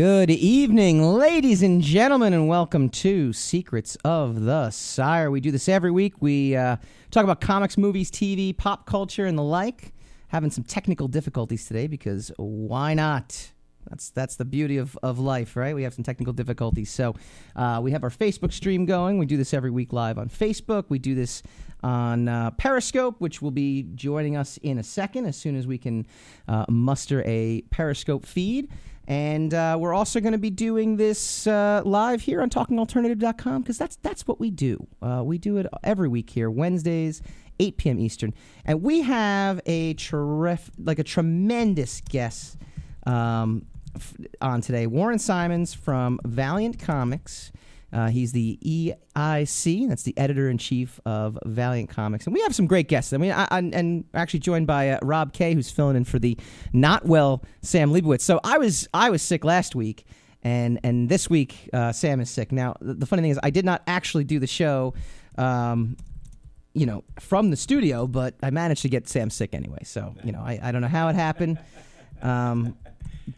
Good evening, ladies and gentlemen, and welcome to Secrets of the Sire. We do this every week. We uh, talk about comics, movies, TV, pop culture, and the like. Having some technical difficulties today because why not? That's that's the beauty of, of life, right? We have some technical difficulties. So uh, we have our Facebook stream going. We do this every week live on Facebook. We do this on uh, Periscope, which will be joining us in a second as soon as we can uh, muster a Periscope feed. And uh, we're also going to be doing this uh, live here on TalkingAlternative.com because that's that's what we do. Uh, we do it every week here, Wednesdays, 8 p.m. Eastern, and we have a terrific, like a tremendous guest um, f- on today. Warren Simons from Valiant Comics. Uh, he's the EIC, that's the editor in chief of Valiant Comics, and we have some great guests. I mean, I, I, and actually joined by uh, Rob Kay, who's filling in for the not well Sam Leibowitz. So I was I was sick last week, and and this week uh, Sam is sick. Now the, the funny thing is, I did not actually do the show. Um, you know, from the studio, but I managed to get Sam sick anyway. So, you know, I, I don't know how it happened. Um,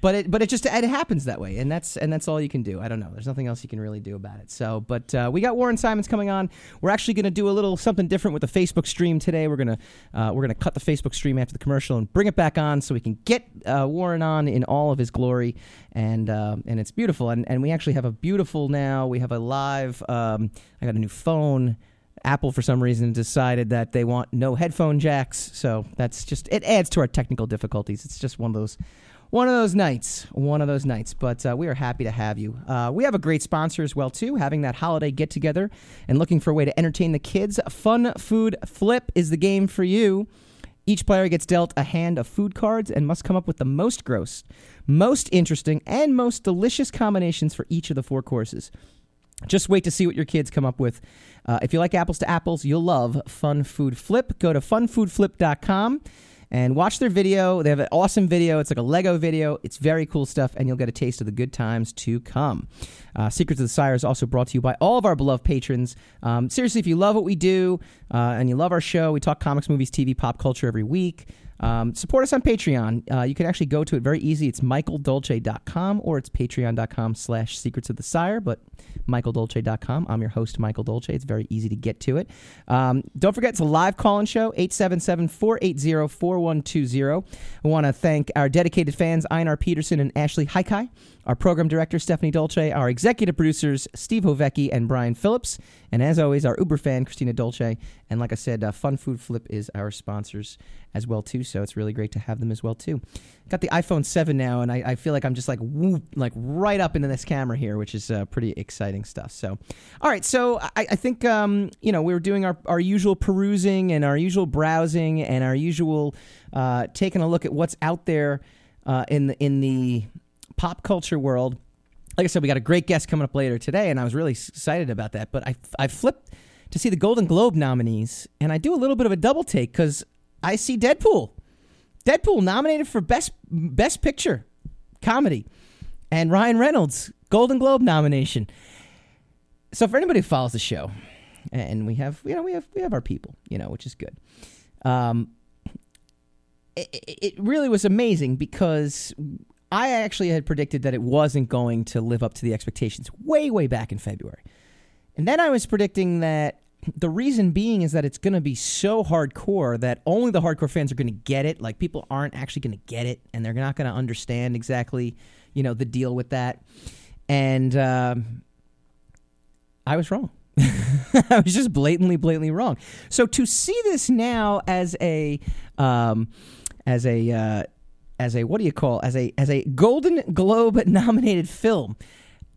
but it but it just it happens that way, and that's and that's all you can do. I don't know. There's nothing else you can really do about it. So, but uh, we got Warren Simons coming on. We're actually going to do a little something different with the Facebook stream today. We're gonna uh, we're gonna cut the Facebook stream after the commercial and bring it back on so we can get uh, Warren on in all of his glory, and uh, and it's beautiful. And and we actually have a beautiful now. We have a live. Um, I got a new phone. Apple, for some reason, decided that they want no headphone jacks. So that's just, it adds to our technical difficulties. It's just one of those. One of those nights, one of those nights, but uh, we are happy to have you. Uh, we have a great sponsor as well too, having that holiday get together and looking for a way to entertain the kids. Fun Food Flip is the game for you. Each player gets dealt a hand of food cards and must come up with the most gross, most interesting, and most delicious combinations for each of the four courses. Just wait to see what your kids come up with. Uh, if you like apples to apples, you'll love Fun Food Flip. Go to funfoodflip.com and watch their video. They have an awesome video. It's like a Lego video. It's very cool stuff, and you'll get a taste of the good times to come. Uh, Secrets of the Sire is also brought to you by all of our beloved patrons. Um, seriously, if you love what we do uh, and you love our show, we talk comics, movies, TV, pop culture every week. Um, support us on Patreon. Uh, you can actually go to it very easy. It's michaeldolce.com or it's patreon.com slash secrets of the sire, but michaeldolce.com. I'm your host, Michael Dolce. It's very easy to get to it. Um, don't forget, it's a live call-in show, 877-480-4120. I want to thank our dedicated fans, Einar Peterson and Ashley Haikai, our program director, Stephanie Dolce, our executive producers, Steve Hovecki and Brian Phillips, and as always, our Uber fan, Christina Dolce. And like I said, uh, Fun Food Flip is our sponsors as well too. So it's really great to have them as well too. Got the iPhone 7 now, and I, I feel like I'm just like whoop, like right up into this camera here, which is uh, pretty exciting stuff. So, all right, so I, I think um, you know we were doing our, our usual perusing and our usual browsing and our usual uh, taking a look at what's out there uh, in the in the pop culture world. Like I said, we got a great guest coming up later today, and I was really excited about that. But I I flipped to see the Golden Globe nominees, and I do a little bit of a double take because I see Deadpool. Deadpool nominated for best best picture comedy, and Ryan Reynolds Golden Globe nomination. So for anybody who follows the show, and we have you know we have we have our people you know which is good. Um, it, it really was amazing because I actually had predicted that it wasn't going to live up to the expectations way way back in February, and then I was predicting that the reason being is that it's going to be so hardcore that only the hardcore fans are going to get it. Like people aren't actually going to get it, and they're not going to understand exactly, you know, the deal with that. And um, I was wrong. I was just blatantly, blatantly wrong. So to see this now as a, um, as a, uh, as a what do you call as a as a Golden Globe nominated film,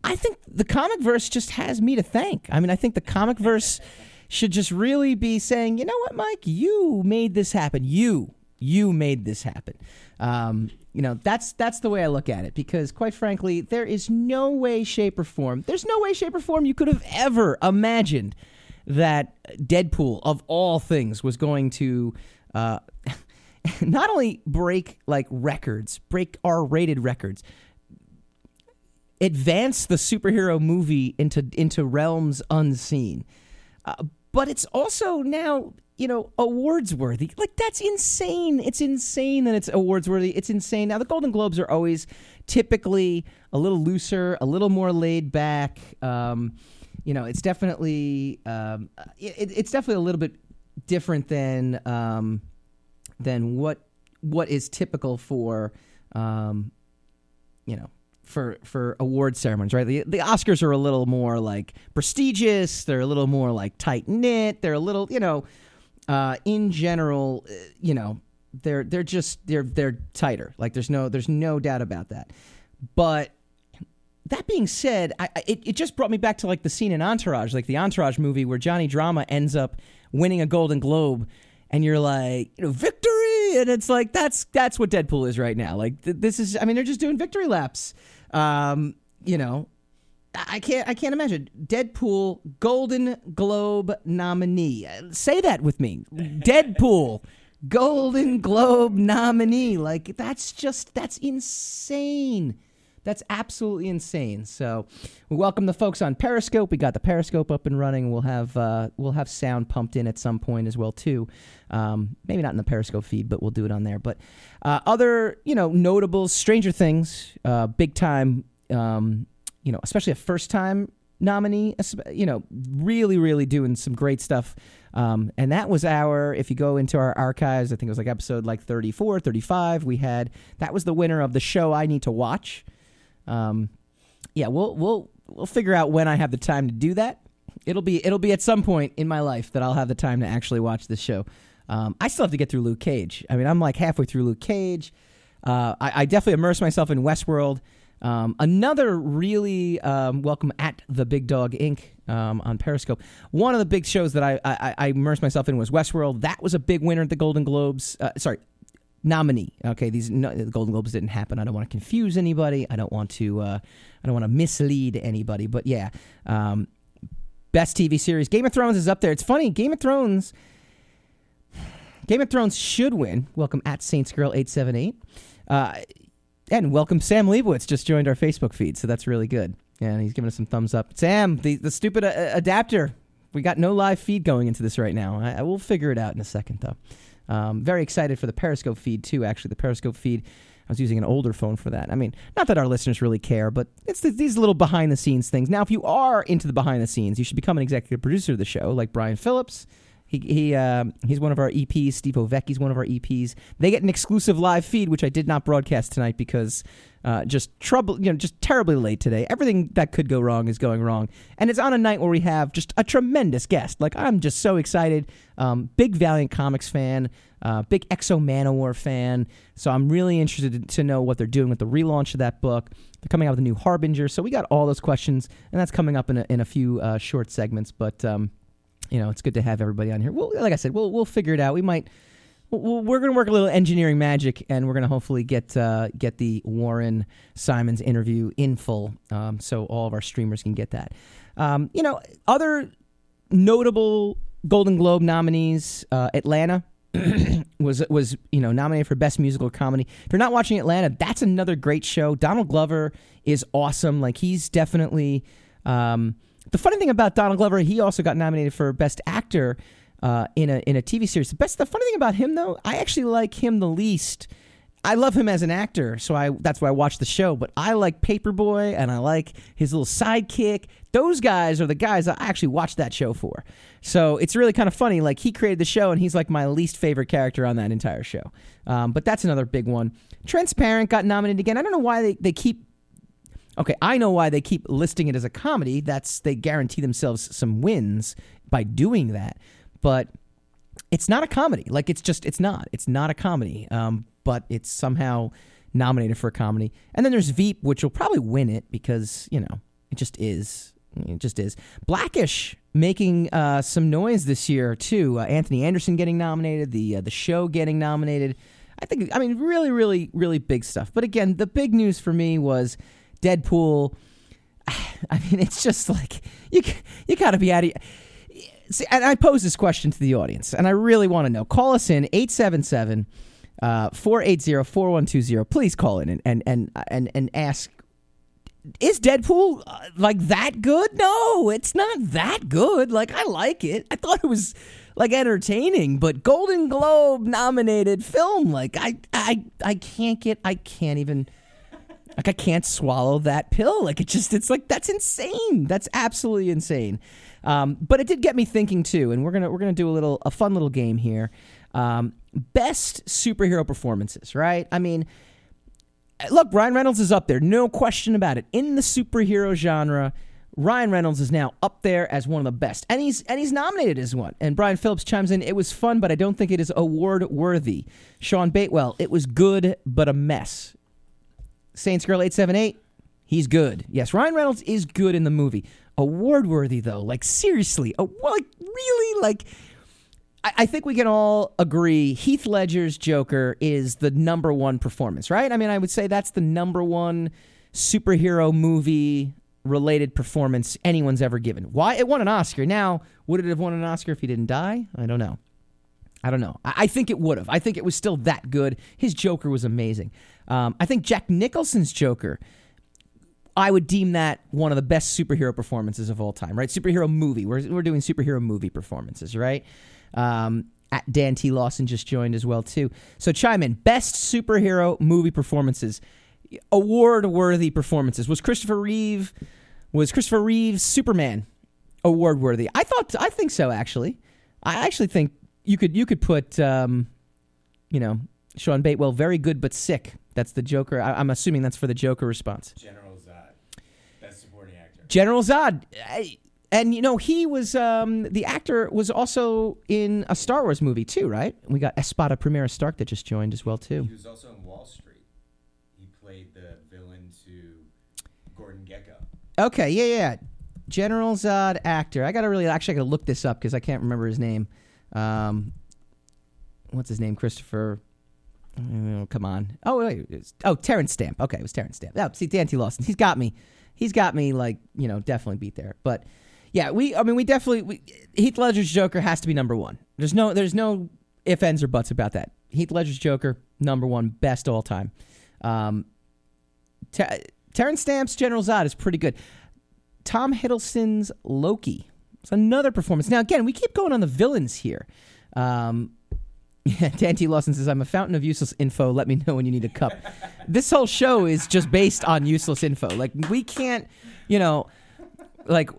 I think the comic verse just has me to thank. I mean, I think the comic verse should just really be saying, you know what, Mike, you made this happen. You, you made this happen. Um, you know, that's that's the way I look at it because, quite frankly, there is no way, shape, or form. There's no way, shape, or form you could have ever imagined that Deadpool, of all things, was going to. Uh, not only break like records, break R-rated records, advance the superhero movie into into realms unseen. Uh, but it's also now you know, awards worthy. Like that's insane. It's insane that it's awards worthy. It's insane. Now the Golden Globes are always typically a little looser, a little more laid back. Um, you know, it's definitely um, it, it's definitely a little bit different than um, than what what is typical for um, you know for for award ceremonies, right? The the Oscars are a little more like prestigious. They're a little more like tight knit. They're a little, you know, uh, in general, uh, you know, they're they're just they're they're tighter. Like there's no there's no doubt about that. But that being said, I, it it just brought me back to like the scene in Entourage, like the Entourage movie where Johnny Drama ends up winning a Golden Globe, and you're like, you know, victory, and it's like that's that's what Deadpool is right now. Like th- this is, I mean, they're just doing victory laps. Um, you know, I can't I can't imagine Deadpool Golden Globe nominee. Say that with me. Deadpool Golden Globe nominee. Like that's just that's insane. That's absolutely insane. So, we welcome the folks on Periscope. We got the Periscope up and running. We'll have uh, we'll have sound pumped in at some point as well too. Um, maybe not in the Periscope feed, but we'll do it on there. But uh, other you know notables, Stranger Things, uh, big time. Um, you know, especially a first time nominee. You know, really, really doing some great stuff. Um, and that was our, if you go into our archives, I think it was like episode like 34, 35, we had, that was the winner of the show I Need to Watch. Um, yeah, we'll we'll we'll figure out when I have the time to do that. It'll be it'll be at some point in my life that I'll have the time to actually watch this show. Um, I still have to get through Luke Cage. I mean, I'm like halfway through Luke Cage. Uh, I, I, definitely immerse myself in Westworld. Um, another really um, welcome at the Big Dog Inc. Um, on Periscope. One of the big shows that I, I, I immersed myself in was Westworld. That was a big winner at the Golden Globes. Uh, sorry, nominee. Okay, these no, the Golden Globes didn't happen. I don't want to confuse anybody. I don't want to. Uh, I don't want to mislead anybody. But yeah, um, best TV series. Game of Thrones is up there. It's funny. Game of Thrones. Game of Thrones should win. Welcome at Saints Girl eight seven eight, uh, and welcome Sam Leibowitz just joined our Facebook feed. So that's really good. And he's giving us some thumbs up. Sam, the the stupid uh, adapter. We got no live feed going into this right now. I, I will figure it out in a second though. Um, very excited for the Periscope feed too. Actually, the Periscope feed. I was using an older phone for that. I mean, not that our listeners really care, but it's the, these little behind the scenes things. Now, if you are into the behind the scenes, you should become an executive producer of the show, like Brian Phillips. He, he uh, he's one of our EPs. Steve Ovecki's one of our EPs. They get an exclusive live feed, which I did not broadcast tonight because uh, just trouble, you know, just terribly late today. Everything that could go wrong is going wrong, and it's on a night where we have just a tremendous guest. Like I'm just so excited. Um, big Valiant Comics fan, uh, big X-O Manowar fan. So I'm really interested to know what they're doing with the relaunch of that book. They're coming out with a new Harbinger, so we got all those questions, and that's coming up in a, in a few uh, short segments. But um, you know, it's good to have everybody on here. Well, like I said, we'll we'll figure it out. We might we're going to work a little engineering magic, and we're going to hopefully get uh, get the Warren Simons interview in full, um, so all of our streamers can get that. Um, you know, other notable Golden Globe nominees: uh, Atlanta was was you know nominated for best musical comedy. If you're not watching Atlanta, that's another great show. Donald Glover is awesome. Like he's definitely. Um, the funny thing about Donald Glover, he also got nominated for best actor uh, in a in a TV series. The best, the funny thing about him though, I actually like him the least. I love him as an actor, so I that's why I watch the show. But I like Paper Boi and I like his little sidekick. Those guys are the guys I actually watch that show for. So it's really kind of funny. Like he created the show, and he's like my least favorite character on that entire show. Um, but that's another big one. Transparent got nominated again. I don't know why they, they keep Okay, I know why they keep listing it as a comedy. That's they guarantee themselves some wins by doing that but it's not a comedy. Like it's just it's not. It's not a comedy. Um, but it's somehow nominated for a comedy. And then there's Veep, which will probably win it because you know it just is. It just is. Blackish making uh, some noise this year too. Uh, Anthony Anderson getting nominated. The uh, the show getting nominated. I think. I mean, really, really, really big stuff. But again, the big news for me was Deadpool. I mean, it's just like you you got to be out of See, and I pose this question to the audience, and I really want to know. Call us in 877 480 4120. Please call in and, and, and, and, and ask is Deadpool uh, like that good? No, it's not that good. Like I like it. I thought it was like entertaining, but Golden Globe nominated film. Like I I I can't get I can't even like I can't swallow that pill. Like it just it's like that's insane. That's absolutely insane. Um, but it did get me thinking too, and we're gonna we're gonna do a little a fun little game here. Um, best superhero performances, right? I mean, look, Ryan Reynolds is up there, no question about it. In the superhero genre, Ryan Reynolds is now up there as one of the best, and he's and he's nominated as one. And Brian Phillips chimes in, "It was fun, but I don't think it is award worthy." Sean Batewell, "It was good, but a mess." Saints Girl eight seven eight, he's good. Yes, Ryan Reynolds is good in the movie. Award worthy though, like seriously, oh, a, like really, like I, I think we can all agree Heath Ledger's Joker is the number one performance, right? I mean, I would say that's the number one superhero movie related performance anyone's ever given. Why it won an Oscar. Now, would it have won an Oscar if he didn't die? I don't know. I don't know. I, I think it would have. I think it was still that good. His Joker was amazing. Um, I think Jack Nicholson's Joker. I would deem that one of the best superhero performances of all time, right? Superhero movie. We're, we're doing superhero movie performances, right? Um, at Dan T. Lawson just joined as well too. So chime in. Best superhero movie performances, award worthy performances. Was Christopher Reeve? Was Christopher Reeve's Superman award worthy? I thought. I think so. Actually, I actually think you could you could put um, you know Sean Batewell very good but sick. That's the Joker. I, am assuming that's for the Joker response. General Zod, best supporting actor. General Zod. I, and you know he was um, the actor was also in a Star Wars movie too, right? We got Espada Primera Stark that just joined as well too. He was also in Wall Street. He played the villain to Gordon Gekko. Okay, yeah, yeah. General Zod actor. I gotta really actually I gotta look this up because I can't remember his name. Um, what's his name? Christopher. Oh, come on. Oh wait. it's- Oh, Terence Stamp. Okay, it was Terence Stamp. Oh, see, Dante Lawson. He's got me. He's got me like you know definitely beat there. But yeah, we. I mean, we definitely. We, Heath Ledger's Joker has to be number one. There's no. There's no if ends or buts about that. Heath Ledger's Joker number one, best all time. Um, Ter- Terence Stamp's General Zod is pretty good. Tom Hiddleston's Loki. It's another performance. Now, again, we keep going on the villains here. Um, yeah, Dante Lawson says, I'm a fountain of useless info. Let me know when you need a cup. this whole show is just based on useless info. Like, we can't, you know, like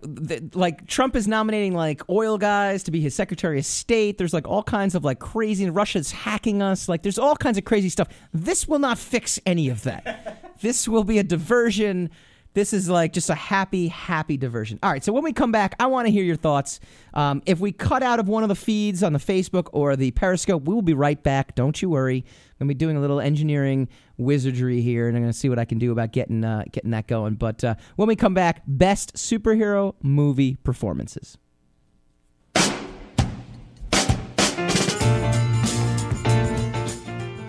like Trump is nominating like oil guys to be his Secretary of State. There's like all kinds of like crazy. Russia's hacking us. Like there's all kinds of crazy stuff. This will not fix any of that. this will be a diversion. This is like just a happy, happy diversion. All right. So when we come back, I want to hear your thoughts. Um, if we cut out of one of the feeds on the Facebook or the Periscope, we will be right back. Don't you worry. I'm gonna be doing a little engineering wizardry here, and I'm gonna see what I can do about getting uh, getting that going. But uh, when we come back, best superhero movie performances.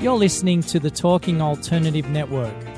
You're listening to the Talking Alternative Network.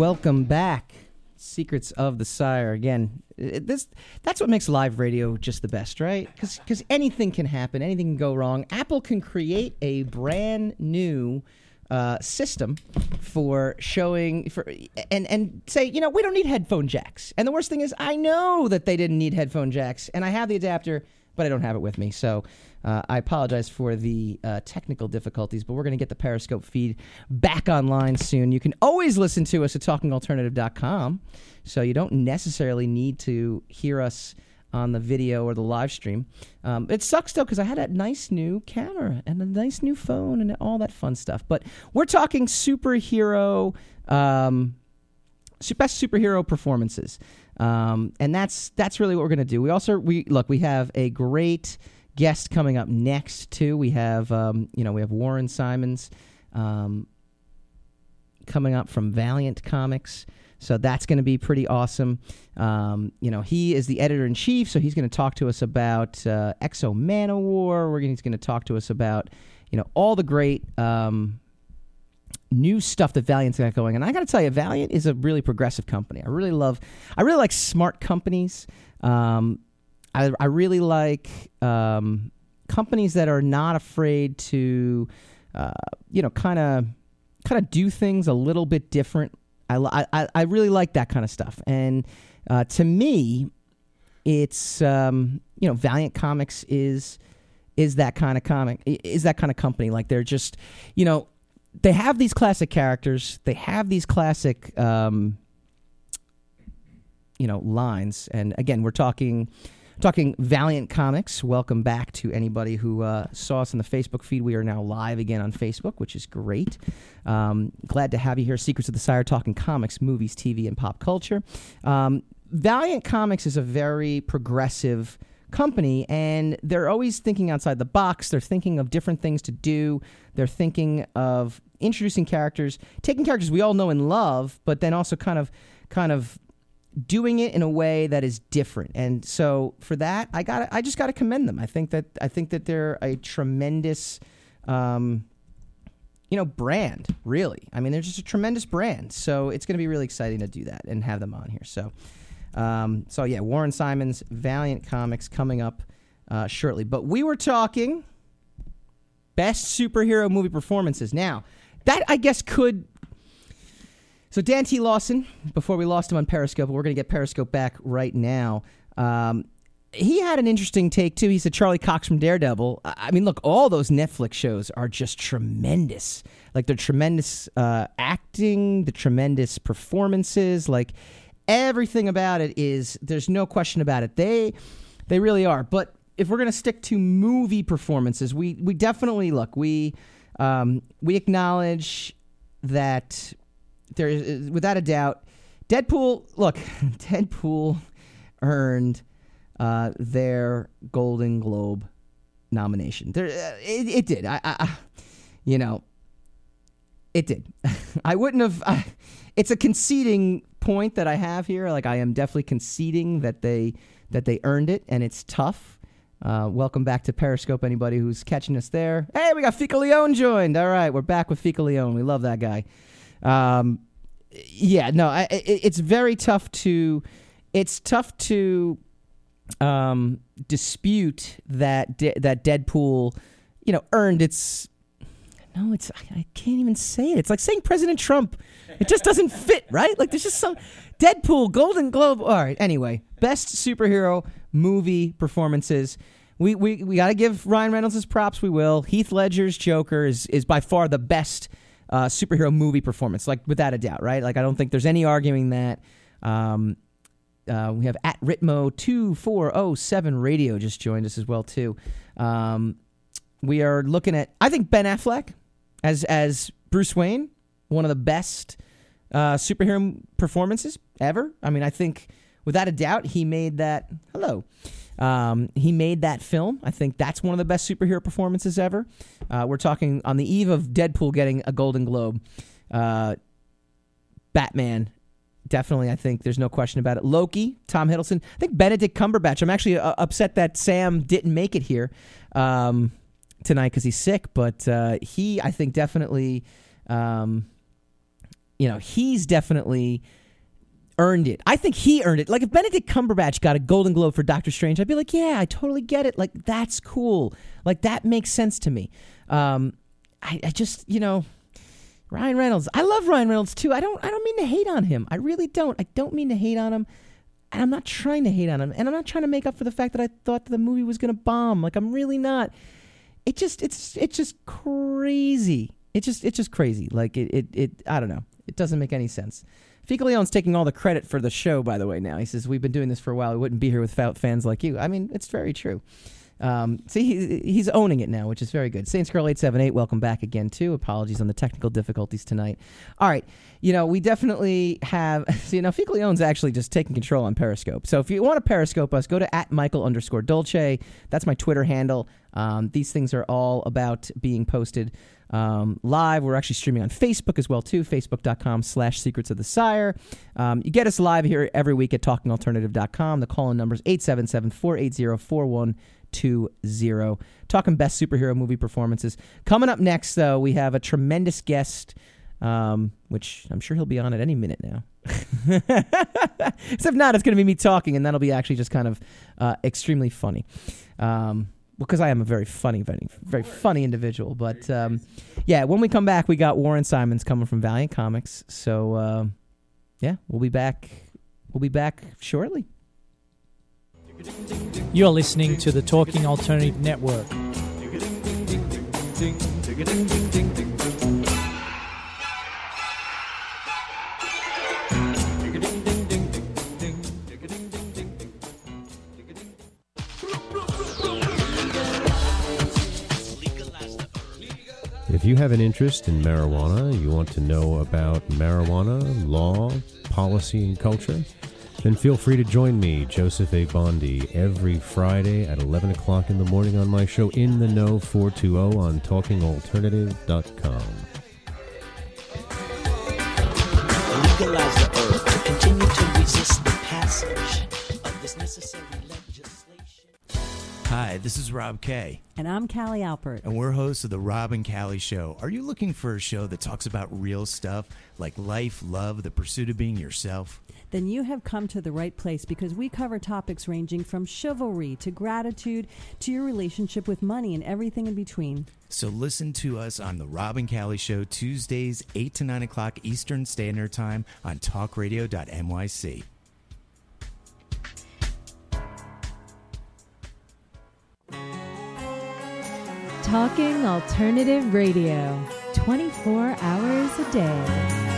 Welcome back. Secrets of the Sire. Again, this that's what makes live radio just the best, right? Because anything can happen, anything can go wrong. Apple can create a brand new uh, system for showing for and and say you know we don't need headphone jacks. And the worst thing is I know that they didn't need headphone jacks, and I have the adapter, but I don't have it with me. So uh, I apologize for the uh, technical difficulties, but we're going to get the Periscope feed back online soon. You can always listen to us at talkingalternative.com, so you don't necessarily need to hear us on the video or the live stream. Um, it sucks though because I had a nice new camera and a nice new phone and all that fun stuff. But we're talking superhero, um, best superhero performances, um, and that's that's really what we're gonna do. We also we look we have a great guest coming up next too. We have um, you know we have Warren Simons. Um, coming up from Valiant Comics. So that's going to be pretty awesome. Um, you know, he is the editor in chief, so he's going to talk to us about uh, X-O Manowar. We're gonna, he's going to talk to us about, you know, all the great um, new stuff that Valiant's got going. And I got to tell you, Valiant is a really progressive company. I really love, I really like smart companies. Um, I, I really like um, companies that are not afraid to, uh, you know, kind of kind of do things a little bit different. I, I, I really like that kind of stuff. And uh, to me, it's um, you know Valiant Comics is is that kind of comic is that kind of company. Like they're just you know they have these classic characters. They have these classic um, you know lines. And again, we're talking talking Valiant Comics. Welcome back to anybody who uh, saw us on the Facebook feed. We are now live again on Facebook, which is great. Um, glad to have you here. Secrets of the Sire, talking comics, movies, TV, and pop culture. Um, Valiant Comics is a very progressive company, and they're always thinking outside the box. They're thinking of different things to do. They're thinking of introducing characters, taking characters we all know and love, but then also kind of, kind of doing it in a way that is different. And so for that, I got I just got to commend them. I think that I think that they're a tremendous um, you know, brand, really. I mean, they're just a tremendous brand. So it's going to be really exciting to do that and have them on here. So um, so yeah, Warren Simons, Valiant Comics coming up uh, shortly. But we were talking best superhero movie performances. Now, that I guess could so Dan T. Lawson, before we lost him on Periscope, we're going to get Periscope back right now. Um, he had an interesting take too. He said Charlie Cox from Daredevil. I mean, look, all those Netflix shows are just tremendous. Like the tremendous uh, acting, the tremendous performances, like everything about it is. There's no question about it. They they really are. But if we're going to stick to movie performances, we we definitely look. We um, we acknowledge that there is without a doubt deadpool look deadpool earned uh, their golden globe nomination there uh, it, it did I I- you know it did i wouldn't have I, it's a conceding point that i have here like i am definitely conceding that they that they earned it and it's tough uh, welcome back to Periscope, anybody who's catching us there. Hey, we got Fika Leone joined. All right, we're back with Fika Leone. We love that guy. Um, yeah, no, I, it, it's very tough to, it's tough to um, dispute that De- that Deadpool, you know, earned its. No, it's I, I can't even say it. It's like saying President Trump. It just doesn't fit, right? Like there's just some Deadpool, Golden Globe. All right. Anyway, best superhero movie performances. We we, we got to give Ryan Reynolds his props. We will. Heath Ledger's Joker is is by far the best uh, superhero movie performance, like without a doubt, right? Like I don't think there's any arguing that. Um, uh, we have at Ritmo two four oh seven radio just joined us as well too. Um, we are looking at I think Ben Affleck as as Bruce Wayne, one of the best uh, superhero performances ever. I mean, I think without a doubt he made that. Hello. Um, he made that film. I think that's one of the best superhero performances ever. Uh, we're talking on the eve of Deadpool getting a Golden Globe. Uh, Batman, definitely. I think there's no question about it. Loki, Tom Hiddleston. I think Benedict Cumberbatch. I'm actually uh, upset that Sam didn't make it here um, tonight because he's sick, but uh, he, I think, definitely. Um, you know, he's definitely earned it. I think he earned it. Like if Benedict Cumberbatch got a Golden Globe for Doctor Strange, I'd be like, yeah, I totally get it. Like that's cool. Like that makes sense to me. Um, I, I just, you know, Ryan Reynolds. I love Ryan Reynolds too. I don't I don't mean to hate on him. I really don't. I don't mean to hate on him. And I'm not trying to hate on him. And I'm not trying to make up for the fact that I thought the movie was going to bomb. Like I'm really not. It just it's it's just crazy. It just it's just crazy. Like it it, it I don't know. It doesn't make any sense. Ficaleon's taking all the credit for the show, by the way. Now he says we've been doing this for a while. We wouldn't be here without fans like you. I mean, it's very true. Um, see, he, he's owning it now, which is very good. Saints Girl eight seven eight, welcome back again too. Apologies on the technical difficulties tonight. All right, you know we definitely have. See, now Ficaleon's actually just taking control on Periscope. So if you want to Periscope us, go to at Michael underscore Dolce. That's my Twitter handle. Um, these things are all about being posted um, live. We're actually streaming on Facebook as well too. Facebook.com slash Secrets of the Sire. Um, you get us live here every week at TalkingAlternative.com. The call-in number is 877-480-4120. Talking best superhero movie performances. Coming up next, though, we have a tremendous guest, um, which I'm sure he'll be on at any minute now. Except not, it's going to be me talking, and that'll be actually just kind of uh, extremely funny. Um, because I am a very funny, very, very funny individual. But um, yeah, when we come back, we got Warren Simons coming from Valiant Comics. So uh, yeah, we'll be back. We'll be back shortly. You're listening to the Talking Alternative Network. If you have an interest in marijuana, you want to know about marijuana, law, policy, and culture, then feel free to join me, Joseph A. Bondi, every Friday at 11 o'clock in the morning on my show In the Know 420 on TalkingAlternative.com. legalize the herb to continue to resist the passage of this necessary legislation. Hi, this is Rob Kay, And I'm Callie Alpert. and we're hosts of the Rob and Callie Show. Are you looking for a show that talks about real stuff like life, love, the pursuit of being yourself? Then you have come to the right place because we cover topics ranging from chivalry to gratitude to your relationship with money and everything in between. So listen to us on the Rob and Callie Show Tuesdays, 8 to 9 o'clock Eastern Standard Time on talkradio.nyc. Talking Alternative Radio. 24 hours a day.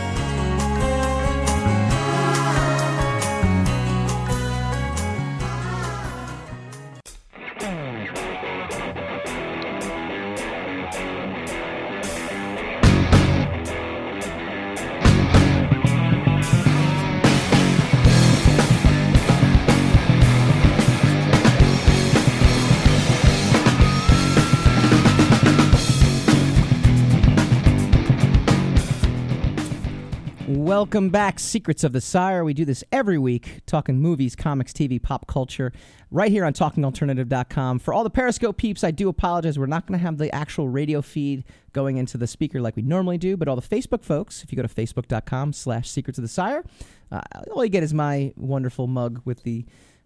Welcome back, Secrets of the Sire. We do this every week, talking movies, comics, TV, pop culture, right here on TalkingAlternative.com. For all the Periscope peeps, I do apologize. We're not going to have the actual radio feed going into the speaker like we normally do, but all the Facebook folks, if you go to Facebook.com slash Secrets of the Sire, uh, all you get is my wonderful mug with the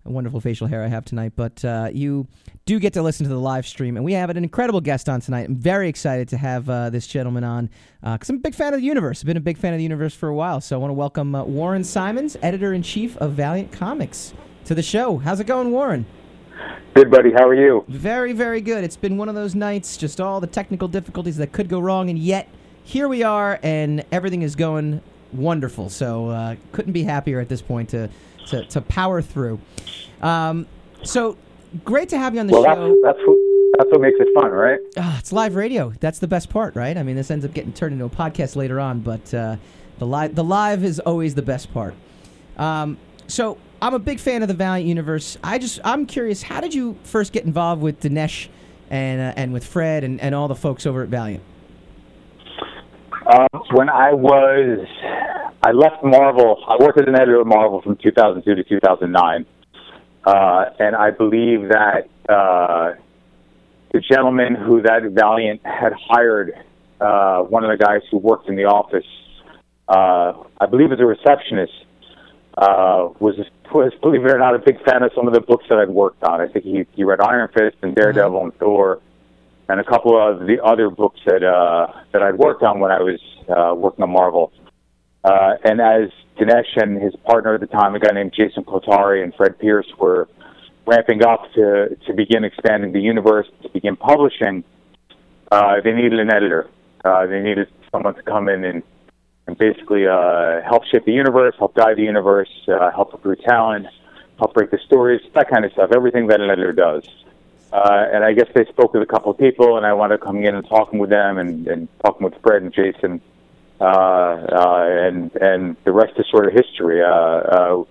wonderful facial hair I have tonight. But uh, you do get to listen to the live stream, and we have an incredible guest on tonight. I'm very excited to have uh, this gentleman on because I'm a big fan of the universe. I've been a big fan of the universe for a while, so I want to welcome uh, Warren Simons, editor in chief of Valiant Comics, to the show. How's it going, Warren? Good, buddy. How are you? Very, very good. It's been one of those nights, just all the technical difficulties that could go wrong, and yet here we are, and everything is going wonderful. So uh, couldn't be happier at this point to to, to power through. Um, so great to have you on the well, show. that's that's what, that's what makes it fun, right? Ah, it's live radio. That's the best part, right? I mean, this ends up getting turned into a podcast later on, but uh, the live the live is always the best part. Um, so I'm a big fan of the Valiant universe. I just I'm curious, how did you first get involved with Dinesh and uh, and with Fred and, and all the folks over at Valiant? Um, when I was, I left Marvel. I worked as an editor at Marvel from 2002 to 2009, uh, and I believe that uh, the gentleman who that Valiant had hired, uh, one of the guys who worked in the office, uh, I believe as a receptionist, uh, was was believe it or not a big fan of some of the books that I'd worked on. I think he he read Iron Fist and Daredevil and Thor. and a couple of the other books that uh, that I'd worked on when I was uh, working on Marvel. Uh, and as Dinesh and his partner at the time, a guy named Jason Kothari and Fred Pierce, were ramping up to to begin expanding the universe, to begin publishing, uh, they needed an editor. Uh, they needed someone to come in and and basically uh, help shape the universe, help guide the universe, uh, help recruit talent, help break the stories, that kind of stuff. Everything that an editor does. Uh, and I guess they spoke with a couple of people, and I wound up coming in and talking with them, and, and talking with Fred and Jason, uh, uh, and and the rest is sort of history. Uh, uh,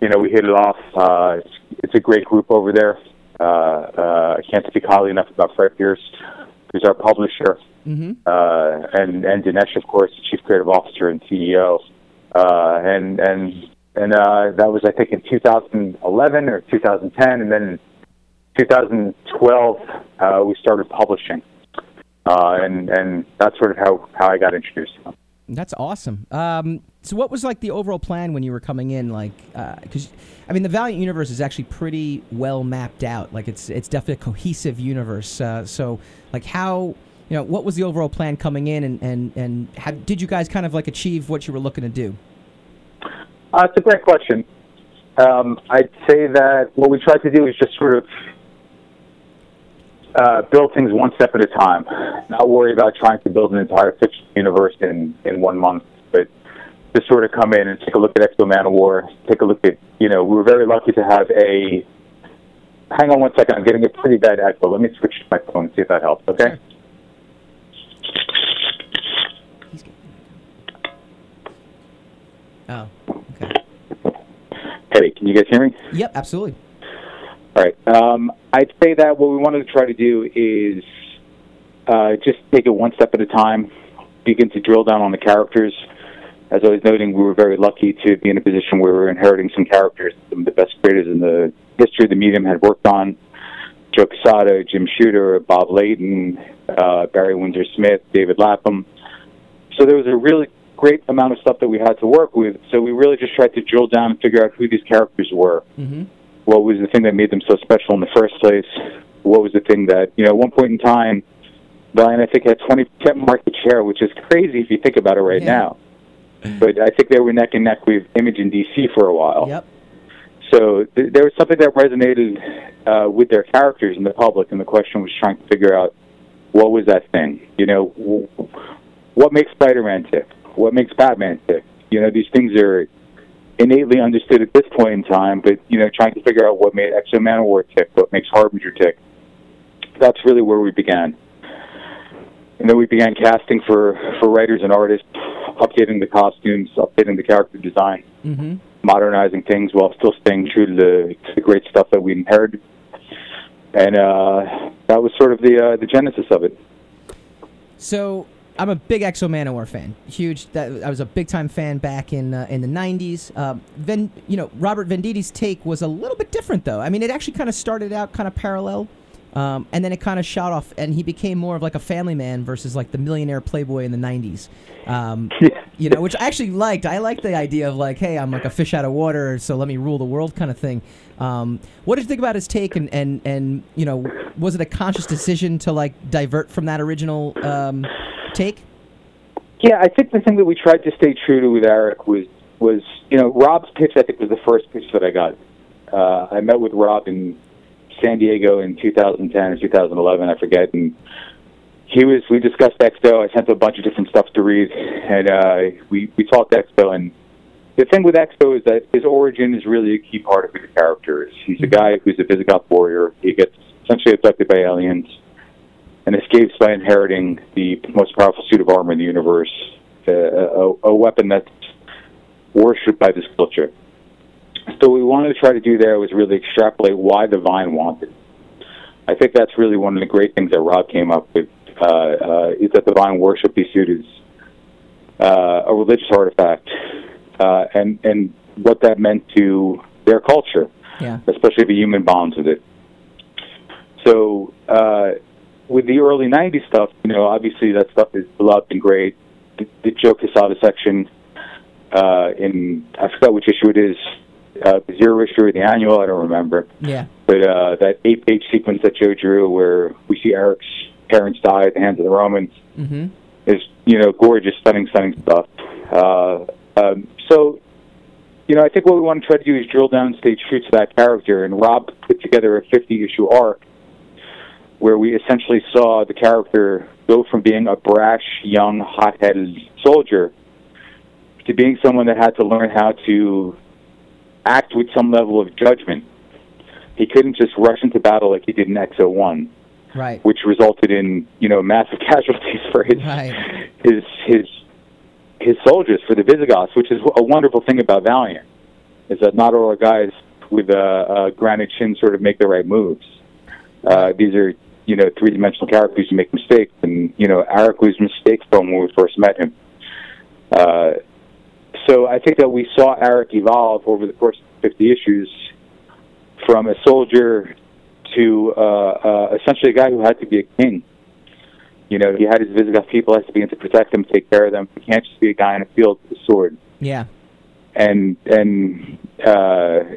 you know, we hit it off. Uh, it's, it's a great group over there. Uh, uh, I can't speak highly enough about Fred Pierce, who's our publisher Mm-hmm. uh, and and Dinesh, of course, the chief creative officer and CEO, uh, and and and uh, that was I think in 2011 or 2010, and then in 2012 uh, we started publishing, uh, and and that's sort of how how I got introduced. to them. That's awesome. Um, so, what was like the overall plan when you were coming in? Like, because I mean, the Valiant universe is actually pretty well mapped out. Like, it's it's definitely a cohesive universe. Uh, so, like, how you know what was the overall plan coming in, and and and how, did you guys kind of like achieve what you were looking to do? Uh, it's a great question. Um, I'd say that what we tried to do is just sort of uh, build things one step at a time, not worry about trying to build an entire fiction universe in, in one month, but just sort of come in and take a look at X-O Manowar, take a look at, you know, we were very lucky to have a. Hang on one second, I'm getting a pretty bad echo. Let me switch to my phone and see if that helps, okay? Oh, okay. Hey, can you guys hear me? yep, absolutely. All right. Um, I'd say that what we wanted to try to do is uh, just take it one step at a time, begin to drill down on the characters. As I was noting, we were very lucky to be in a position where we were inheriting some characters, some of the best creators in the history of the medium had worked on. Joe Quesada, Jim Shooter, Bob Layton, uh, Barry Windsor Smith, David Lapham. So there was a really great amount of stuff that we had to work with. So we really just tried to drill down and figure out who these characters were Mm-hmm. What was the thing that made them so special in the first place? What was the thing that, you know, at one point in time, Valiant, I think, had 20% market share, which is crazy if you think about it right now. But I think they were neck and neck with Image in DC for a while. Yep. So th- there was something that resonated uh, with their characters in the public, and the question was trying to figure out what was that thing? You know, w- what makes Spider-Man tick? What makes Batman tick? You know, these things are innately understood at this point in time, but you know, trying to figure out what made X-O Manowar tick, what makes Harbinger tick. That's really where we began. And then we began casting for for writers and artists, updating the costumes, updating the character design, Mm-hmm. modernizing things while still staying true to the, to the great stuff that we inherited. And uh, that was sort of the uh, the genesis of it. So I'm a big X-O Manowar fan. Huge. That, I was a big time fan back in uh, in the '90s. Um, then you know Robert Venditti's take was a little bit different, though. I mean, it actually kind of started out kind of parallel, um, and then it kind of shot off, and he became more of like a family man versus like the millionaire playboy in the '90s. Um, you know, which I actually liked. I liked the idea of like, hey, I'm like a fish out of water, so let me rule the world kind of thing. Um, what did you think about his take, and, and and you know, was it a conscious decision to like divert from that original um, take? Yeah, I think the thing that we tried to stay true to with Eric was was you know Rob's pitch. I think was the first pitch that I got. Uh, I met with Rob in San Diego in 2010 or 2011, I forget, and he was. We discussed X-O. I sent him a bunch of different stuff to read, and uh, we we talked X-O. And the thing with X-O is that his origin is really a key part of who the character is. He's a guy who's a Visigoth warrior. He gets essentially abducted by aliens and escapes by inheriting the most powerful suit of armor in the universe, uh, a, a weapon that's worshipped by this culture. So what we wanted to try to do there was really extrapolate why the Vine wanted. I think that's really one of the great things that Rob came up with, uh, uh, is that the Vine worship these suit is uh, a religious artifact, uh, and and what that meant to their culture, Yeah. especially the human bonds with it. So uh, with the early '90s stuff, you know, obviously that stuff is beloved and great. The, the Joe Quesada section uh, in I forgot which issue it is, uh, the zero issue or the annual, I don't remember. Yeah. But uh, that eight-page sequence that Joe drew, where we see Eric's parents die at the hands of the Romans. Mm-hmm. Is you know gorgeous, stunning, stunning stuff. Uh, um, so, you know, I think what we want to try to do is drill down, stay true to that character. And Rob put together a 50 issue arc where we essentially saw the character go from being a brash, young, hot headed soldier to being someone that had to learn how to act with some level of judgment. He couldn't just rush into battle like he did in XO1, Right. which resulted in you know massive casualties for his Right. his his his soldiers for the Visigoths, which is a wonderful thing about Valiant, is that not all our guys with a, a granite chin sort of make the right moves. Uh, these are you know three dimensional characters who make mistakes, and you know Aric was mistake from when we first met him. Uh, so I think that we saw Aric evolve over the course of 50 issues from a soldier to uh, uh, essentially a guy who had to be a king. You know, he had his Visigoth people, has to begin to protect them, take care of them. He can't just be a guy in a field with a sword. Yeah. And and uh,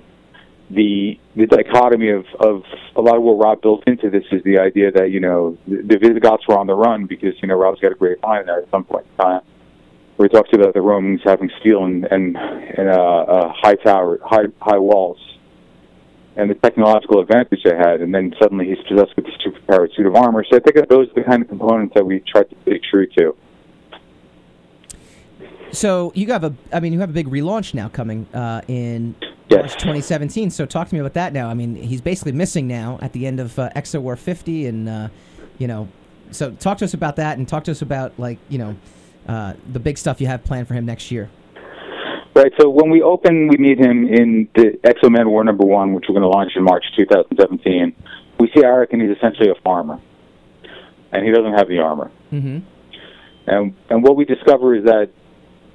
the the dichotomy of, of a lot of what Rob built into this is the idea that you know the, Visigoths were on the run because you know Rob's got a great line there at some point in time where he talks about the Romans having steel and and, and uh, uh, high tower high high walls and the technological advantage they had, and then suddenly he's possessed with this superpowered suit of armor. So I think that those are the kind of components that we tried to stay true to. So you have a, I mean, you have a big relaunch now coming uh, in Yes. March 2017. So talk to me about that now. I mean, he's basically missing now at the end of uh, X-O Manowar 50, and uh, you know, so talk to us about that, and talk to us about like you know, uh, the big stuff you have planned for him next year. Right. So when we open, we meet him in the X-O Manowar number one, which we're going to launch in March 2017. We see Aric, and he's essentially a farmer, and he doesn't have the armor. Mm-hmm. And and what we discover is that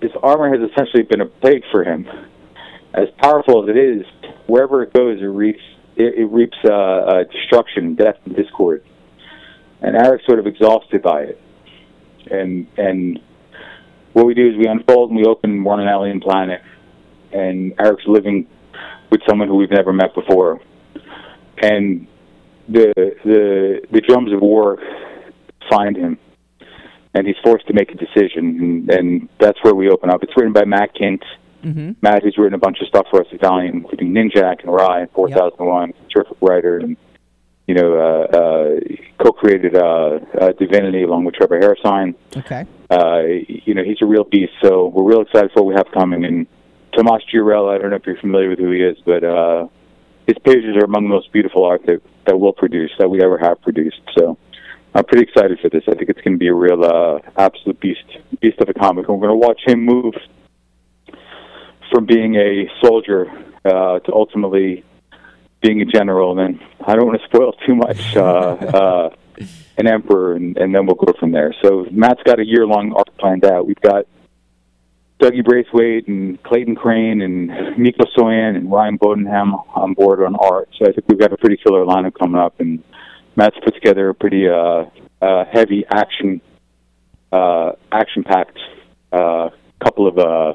this armor has essentially been a plague for him. As powerful as it is, wherever it goes, it reaps it, it reaps uh, uh, destruction, death, and discord. And Aric's sort of exhausted by it. And and what we do is we unfold and we open one an alien planet, and Aric's living with someone who we've never met before. And the the the drums of war find him and he's forced to make a decision, and, and that's where we open up. It's written by Matt Kindt. Mm-hmm. Matt, who's written a bunch of stuff for us at Valiant, including Ninjak and Rai and 4001, terrific writer, and you know, uh, uh, co-created uh, uh, Divinity along with Trevor Hairsine. Okay. Uh, you know, he's a real beast, so we're real excited for what we have coming. And Tomas Giorello, I don't know if you're familiar with who he is, but uh, his pages are among the most beautiful art that, that we'll produce, that we ever have produced. So I'm pretty excited for this. I think it's going to be a real uh, absolute beast, beast of a comic. And we're going to watch him move from being a soldier uh, to ultimately being a general. And then I don't want to spoil too much. Uh, uh, an emperor, and, and then we'll go from there. So Matt's got a year long arc planned out. We've got Dougie Braithwaite and Clayton Crain and Mico Suayan and Ryan Bodenheim on board on art. So I think we've got a pretty killer lineup coming up, and Matt's put together a pretty uh, uh, heavy action, uh, action packed uh, couple of uh,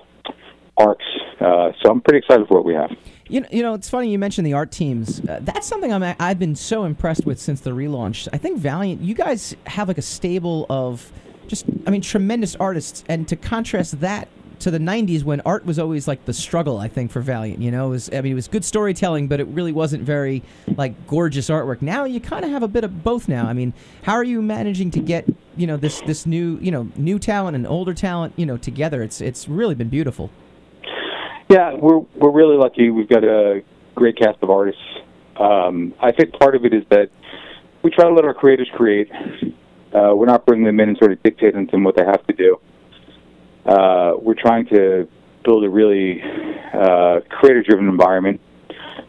arcs. Uh, so I'm pretty excited for what we have. You know, you know, it's funny you mentioned the art teams. Uh, that's something I'm I've been so impressed with since the relaunch. I think Valiant, you guys have like a stable of just, I mean, tremendous artists, and to contrast that to the '90s when art was always like the struggle. I think for Valiant, you know, it was I mean, it was good storytelling, but it really wasn't very like gorgeous artwork. Now you kind of have a bit of both. Now, I mean, how are you managing to get you know this this new you know new talent and older talent you know together? It's it's really been beautiful. Yeah, we're we're really lucky. We've got a great cast of artists. Um, I think part of it is that we try to let our creators create. Uh, we're not bringing them in and sort of dictating to them what they have to do. Uh, we're trying to build a really uh, creator-driven environment,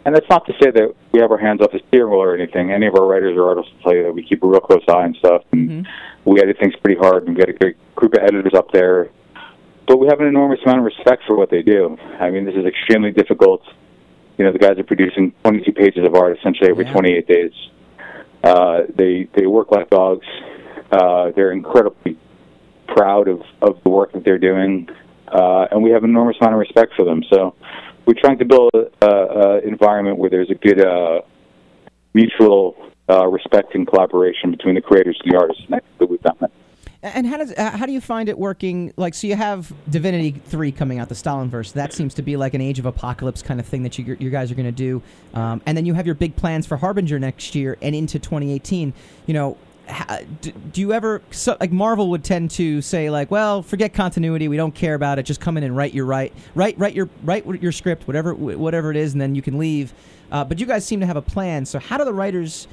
and that's not to say that we have our hands off the steering wheel or anything. Any of our writers or artists will tell you that we keep a real close eye and stuff. And We edit things pretty hard, and we got a great group of editors up there but we have an enormous amount of respect for what they do. I mean, this is extremely difficult. You know, the guys are producing 22 pages of art essentially every 28 days. Uh, they they work like dogs. Uh, they're incredibly proud of of the work that they're doing, uh, and we have an enormous amount of respect for them. So, we're trying to build an environment where there's a good uh, mutual uh, respect and collaboration between the creators and the artists. And I think that we've done that. And how does uh, how do you find it working? Like, so you have Divinity three coming out, the Stalinverse. That seems to be like an Age of Apocalypse kind of thing that you you guys are going to do. Um, and then you have your big plans for Harbinger next year and into 2018. You know, do, do you ever so, like Marvel would tend to say like, well, forget continuity, we don't care about it. Just come in and write your right, write write your write your script, whatever whatever it is, and then you can leave. Uh, but you guys seem to have a plan. So how do the writers?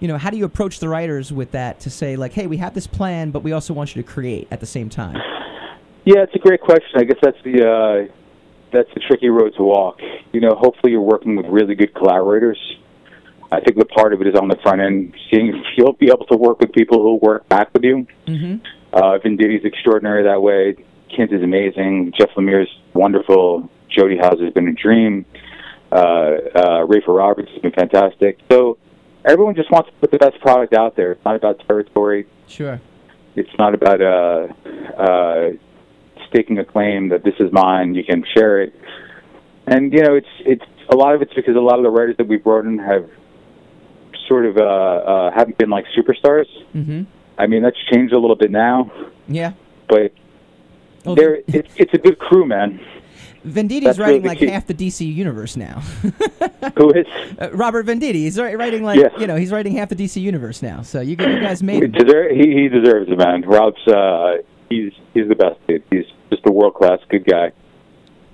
You know, how do you approach the writers with that to say like, hey, we have this plan, but we also want you to create at the same time? Yeah, it's a great question. I guess that's the uh, that's the tricky road to walk. You know, hopefully you're working with really good collaborators. I think the part of it is on the front end, seeing if you'll be able to work with people who work back with you. Mm-hmm. Uh, extraordinary that way. Kindt is amazing. Jeff Lemire's wonderful. Jody Houser has been a dream. Uh, uh, Rafer Roberts has been fantastic. So everyone just wants to put the best product out there. It's not about territory. Sure. It's not about uh, uh, staking a claim that this is mine. You can share it. And you know, it's it's a lot of it's because a lot of the writers that we've brought in have sort of uh, uh, haven't been like superstars. Mm-hmm. I mean, that's changed a little bit now, Yeah. but Oh, they're it's it's a good crew, man. Venditti's That's writing like key. half the DC universe now. Who is? Uh, Robert Venditti. He's writing like Yes. you know he's writing half the DC universe now. So you, you guys made deserve, he, he deserves it, man. Rob's uh, he's he's the best dude. He's just a world class good guy.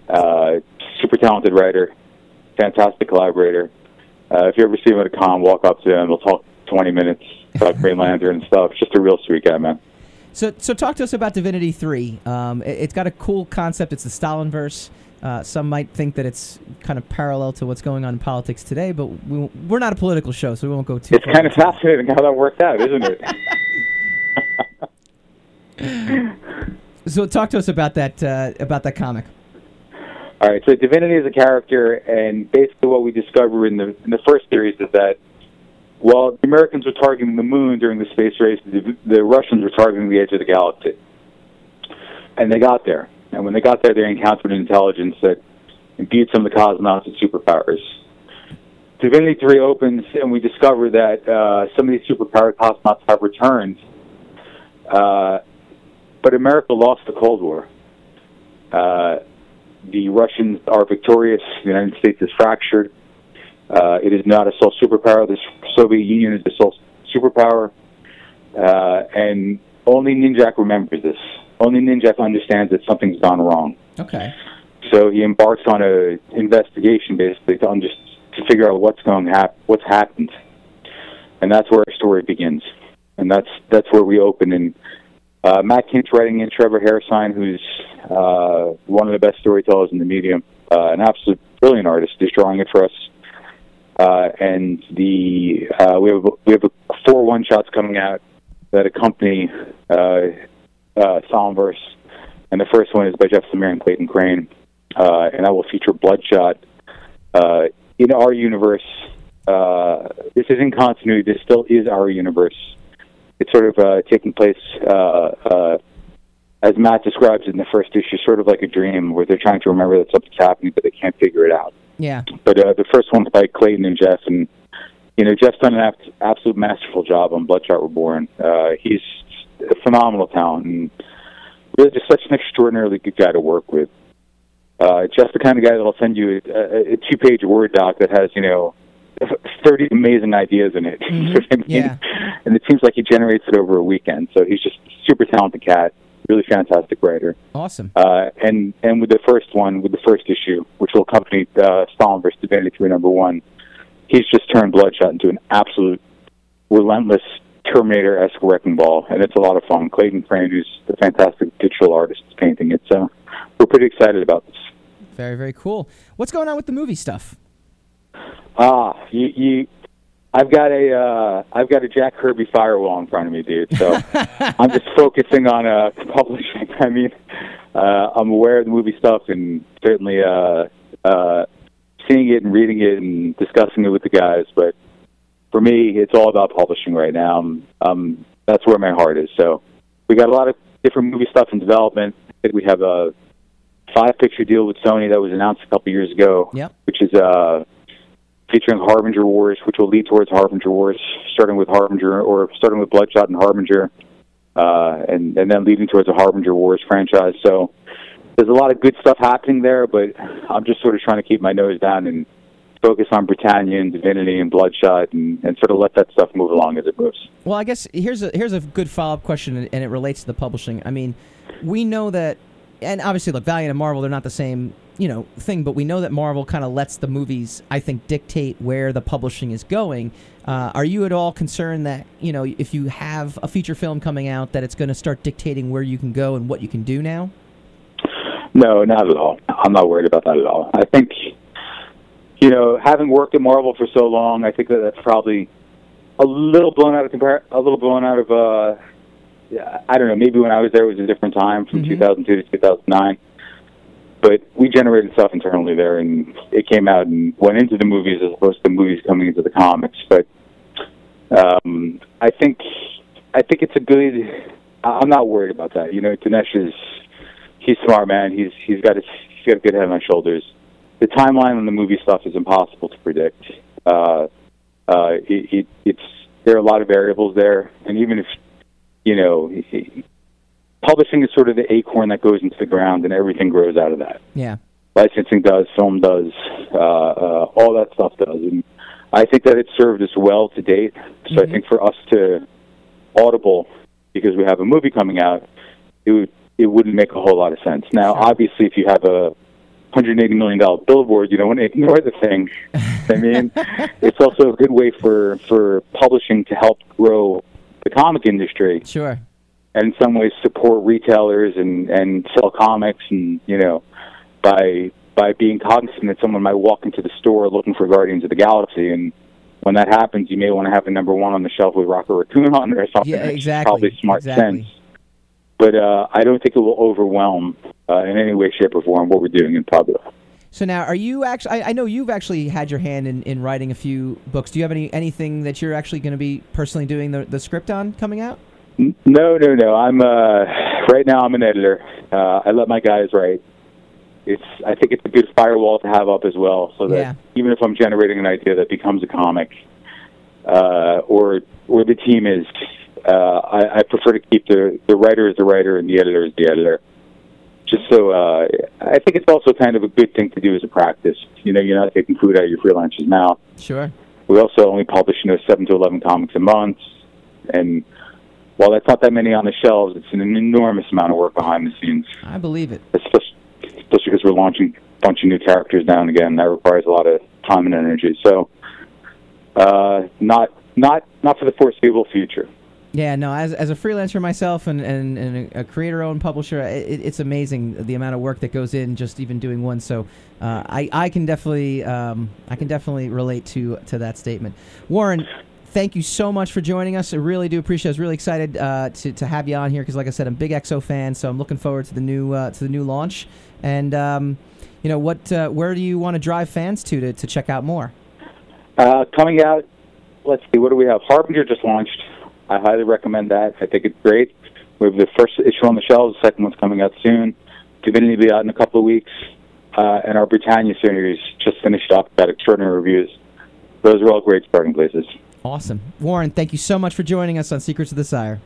Uh, super talented writer, fantastic collaborator. Uh, if you ever see him at a con, walk up to him. We'll talk twenty minutes about Green Lantern and stuff. Just a real sweet guy, man. So so talk to us about Divinity Three. Um, it, it's got a cool concept. It's the Stalinverse. Uh, some might think that it's kind of parallel to what's going on in politics today, but we, we're not a political show, so we won't go too. It's kind of fascinating how that worked out, isn't it? So talk to us about that uh, about that comic. All right, so Divinity is a character, and basically what we discover in the in the first series is that while the Americans were targeting the moon during the space race, the, the Russians were targeting the edge of the galaxy, and they got there. And when they got there, they encountered intelligence that imbued some of the cosmonauts with superpowers. Divinity 3 opens, and we discover that uh, some of these superpowered cosmonauts have returned, uh, but America lost the Cold War. Uh, the Russians are victorious. The United States is fractured. Uh, it is not a sole superpower. The Soviet Union is the sole superpower. Uh, and only Ninjak remembers this. Only Ninjak understands that something's gone wrong. Okay. So he embarks on a investigation, basically, to under, to figure out what's going hap- what's happened, and that's where our story begins. And that's that's where we open. And uh, Matt Kindt's writing in Trevor Hairsine, who's uh, one of the best storytellers in the medium, uh, an absolute brilliant artist, is drawing it for us. Uh, and the uh, we have we have four one shots coming out that accompany uh, uh, Stalinverse, and the first one is by Jeff Lemire and Clayton Crain, uh, and that will feature Bloodshot. Uh, in our universe, uh, this is in continuity. This still is our universe. It's sort of uh, taking place, uh, uh, as Matt describes in the first issue, sort of like a dream where they're trying to remember that something's happening, but they can't figure it out. Yeah. But uh, the first one's by Clayton and Jeff, and you know Jeff's done an ab- absolute masterful job on Bloodshot Reborn. Uh, he's a phenomenal talent and really just such an extraordinarily good guy to work with. Uh, Jeff's the kind of guy that'll send you a, a, two-page Word doc that has you know thirty amazing ideas in it. Know I mean? Yeah. And it seems like he generates it over a weekend. So he's just a super talented cat, really fantastic writer. Awesome. Uh, and and with the first one, with the first issue, which will accompany uh, Stalin versus Divinity Three number one, he's just turned Bloodshot into an absolute relentless Terminator-esque wrecking ball, and it's a lot of fun. Clayton Crain, who's the fantastic digital artist, is painting it. So we're pretty excited about this. Very very cool. What's going on with the movie stuff? Ah, you, you I've got a uh, I've got a Jack Kirby firewall in front of me, dude. So I'm just focusing on uh, publishing. I mean, uh, I'm aware of the movie stuff and certainly uh, uh, seeing it and reading it and discussing it with the guys. But for me, it's all about publishing right now. Um, um, that's where my heart is. So we got a lot of different movie stuff in development. I think we have a five picture deal with Sony that was announced a couple years ago, Yep. which is uh, featuring Harbinger Wars, which will lead towards Harbinger Wars, starting with Harbinger or starting with Bloodshot and Harbinger, uh, and and then leading towards a Harbinger Wars franchise. So there's a lot of good stuff happening there, but I'm just sort of trying to keep my nose down and focus on Britannia and Divinity and Bloodshot and, and sort of let that stuff move along as it moves. Well, I guess here's a here's a good follow up question, and it relates to the publishing. I mean, we know that, and obviously, look, Valiant and Marvel, they're not the same, you know, thing. But we know that Marvel kind of lets the movies, I think, dictate where the publishing is going. Uh, are you at all concerned that you know, if you have a feature film coming out, that it's going to start dictating where you can go and what you can do now? No, not at all. I'm not worried about that at all. I think, you know, having worked at Marvel for so long, I think that that's probably a little blown out of compar- a little blown out of. uh I don't know. Maybe when I was there, it was a different time from 2002 to 2009. But we generated stuff internally there, and it came out and went into the movies as opposed to the movies coming into the comics. But um, I think I think it's a good. I'm not worried about that. You know, Dinesh is he's a smart man. He's he's got his he's got a good head on his shoulders. The timeline on the movie stuff is impossible to predict. Uh, uh, it, it, it's there are a lot of variables there, and even if you know, publishing is sort of the acorn that goes into the ground, and everything grows out of that. Yeah. Licensing does, film does, uh, uh, all that stuff does, and I think that it's served us well to date. So I think for us to audible because we have a movie coming out, it would it wouldn't make a whole lot of sense. Now, obviously, if you have a hundred eighty million dollar billboard, you don't want to ignore the thing. I mean, it's also a good way for for publishing to help grow the comic industry Sure. and in some ways support retailers and and sell comics and you know by by being cognizant that someone might walk into the store looking for Guardians of the Galaxy and when that happens you may want to have the number one on the shelf with Rocket Raccoon on there or something. Yeah, exactly. Probably smart Exactly. sense. But uh, I don't think it will overwhelm uh, in any way, shape, or form what we're doing in public. So now, are you actually? I, I know you've actually had your hand in, in writing a few books. Do you have any anything that you're actually going to be personally doing the, the script on coming out? No, no, no. I'm uh, right now. I'm an editor. Uh, I let my guys write. It's. I think it's a good firewall to have up as well, so that Yeah. even if I'm generating an idea that becomes a comic, uh, or or the team is, uh, I, I prefer to keep the the writer is the writer and the editor is the editor. Just so uh, I think it's also kind of a good thing to do as a practice. You know, you're not taking food out of your freelancer's mouth. Sure. We also only publish, you know, seven to eleven comics a month, and while that's not that many on the shelves, it's an enormous amount of work behind the scenes. I believe it. Especially, especially because we're launching a bunch of new characters now and again. That requires a lot of time and energy. So, uh, not not not for the foreseeable future. Yeah, no. As, as a freelancer myself and, and, and a creator-owned publisher, it, it's amazing the amount of work that goes in just even doing one. So uh, I, I can definitely um, I can definitely relate to to that statement. Warren, thank you so much for joining us. I really do appreciate. it. I was really excited uh, to to have you on here because, like I said, I'm a big X-O fan, so I'm looking forward to the new uh, to the new launch. And um, you know what? Uh, where do you want to drive fans to to, to check out more? Uh, coming out, let's see, what do we have? Harbinger just launched. I highly recommend that. I think it's great. We have the first issue on the shelves. The second one's coming out soon. Divinity will be out in a couple of weeks. Uh, and our Britannia series just finished up. Got extraordinary reviews. Those are all great starting places. Awesome, Warren. Thank you so much for joining us on Secrets of the Sire.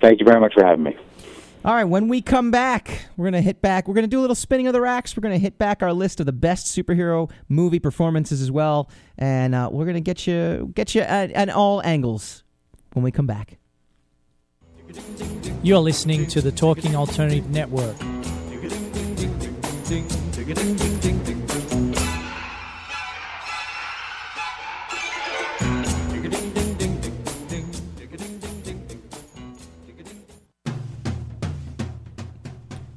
Thank you very much for having me. All right, when we come back, we're going to hit back. We're going to do a little spinning of the racks. We're going to hit back our list of the best superhero movie performances as well, and uh, we're going to get you get you at, at all angles when we come back. You're listening to the Talking Alternative Network.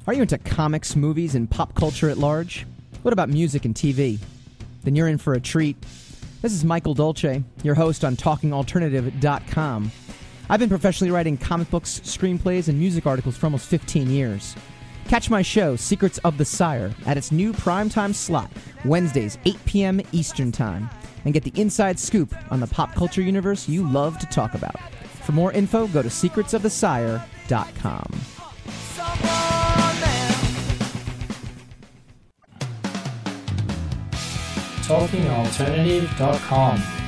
Are you into comics, movies, and pop culture at large? What about music and TV? Then you're in for a treat. This is Michael Dolce, your host on TalkingAlternative.com. I've been professionally writing comic books, screenplays, and music articles for almost 15 years. Catch my show, Secrets of the Sire, at its new primetime slot, Wednesdays, 8 p.m. Eastern Time, and get the inside scoop on the pop culture universe you love to talk about. For more info, go to secretsofthesire.com. talkingalternative.com.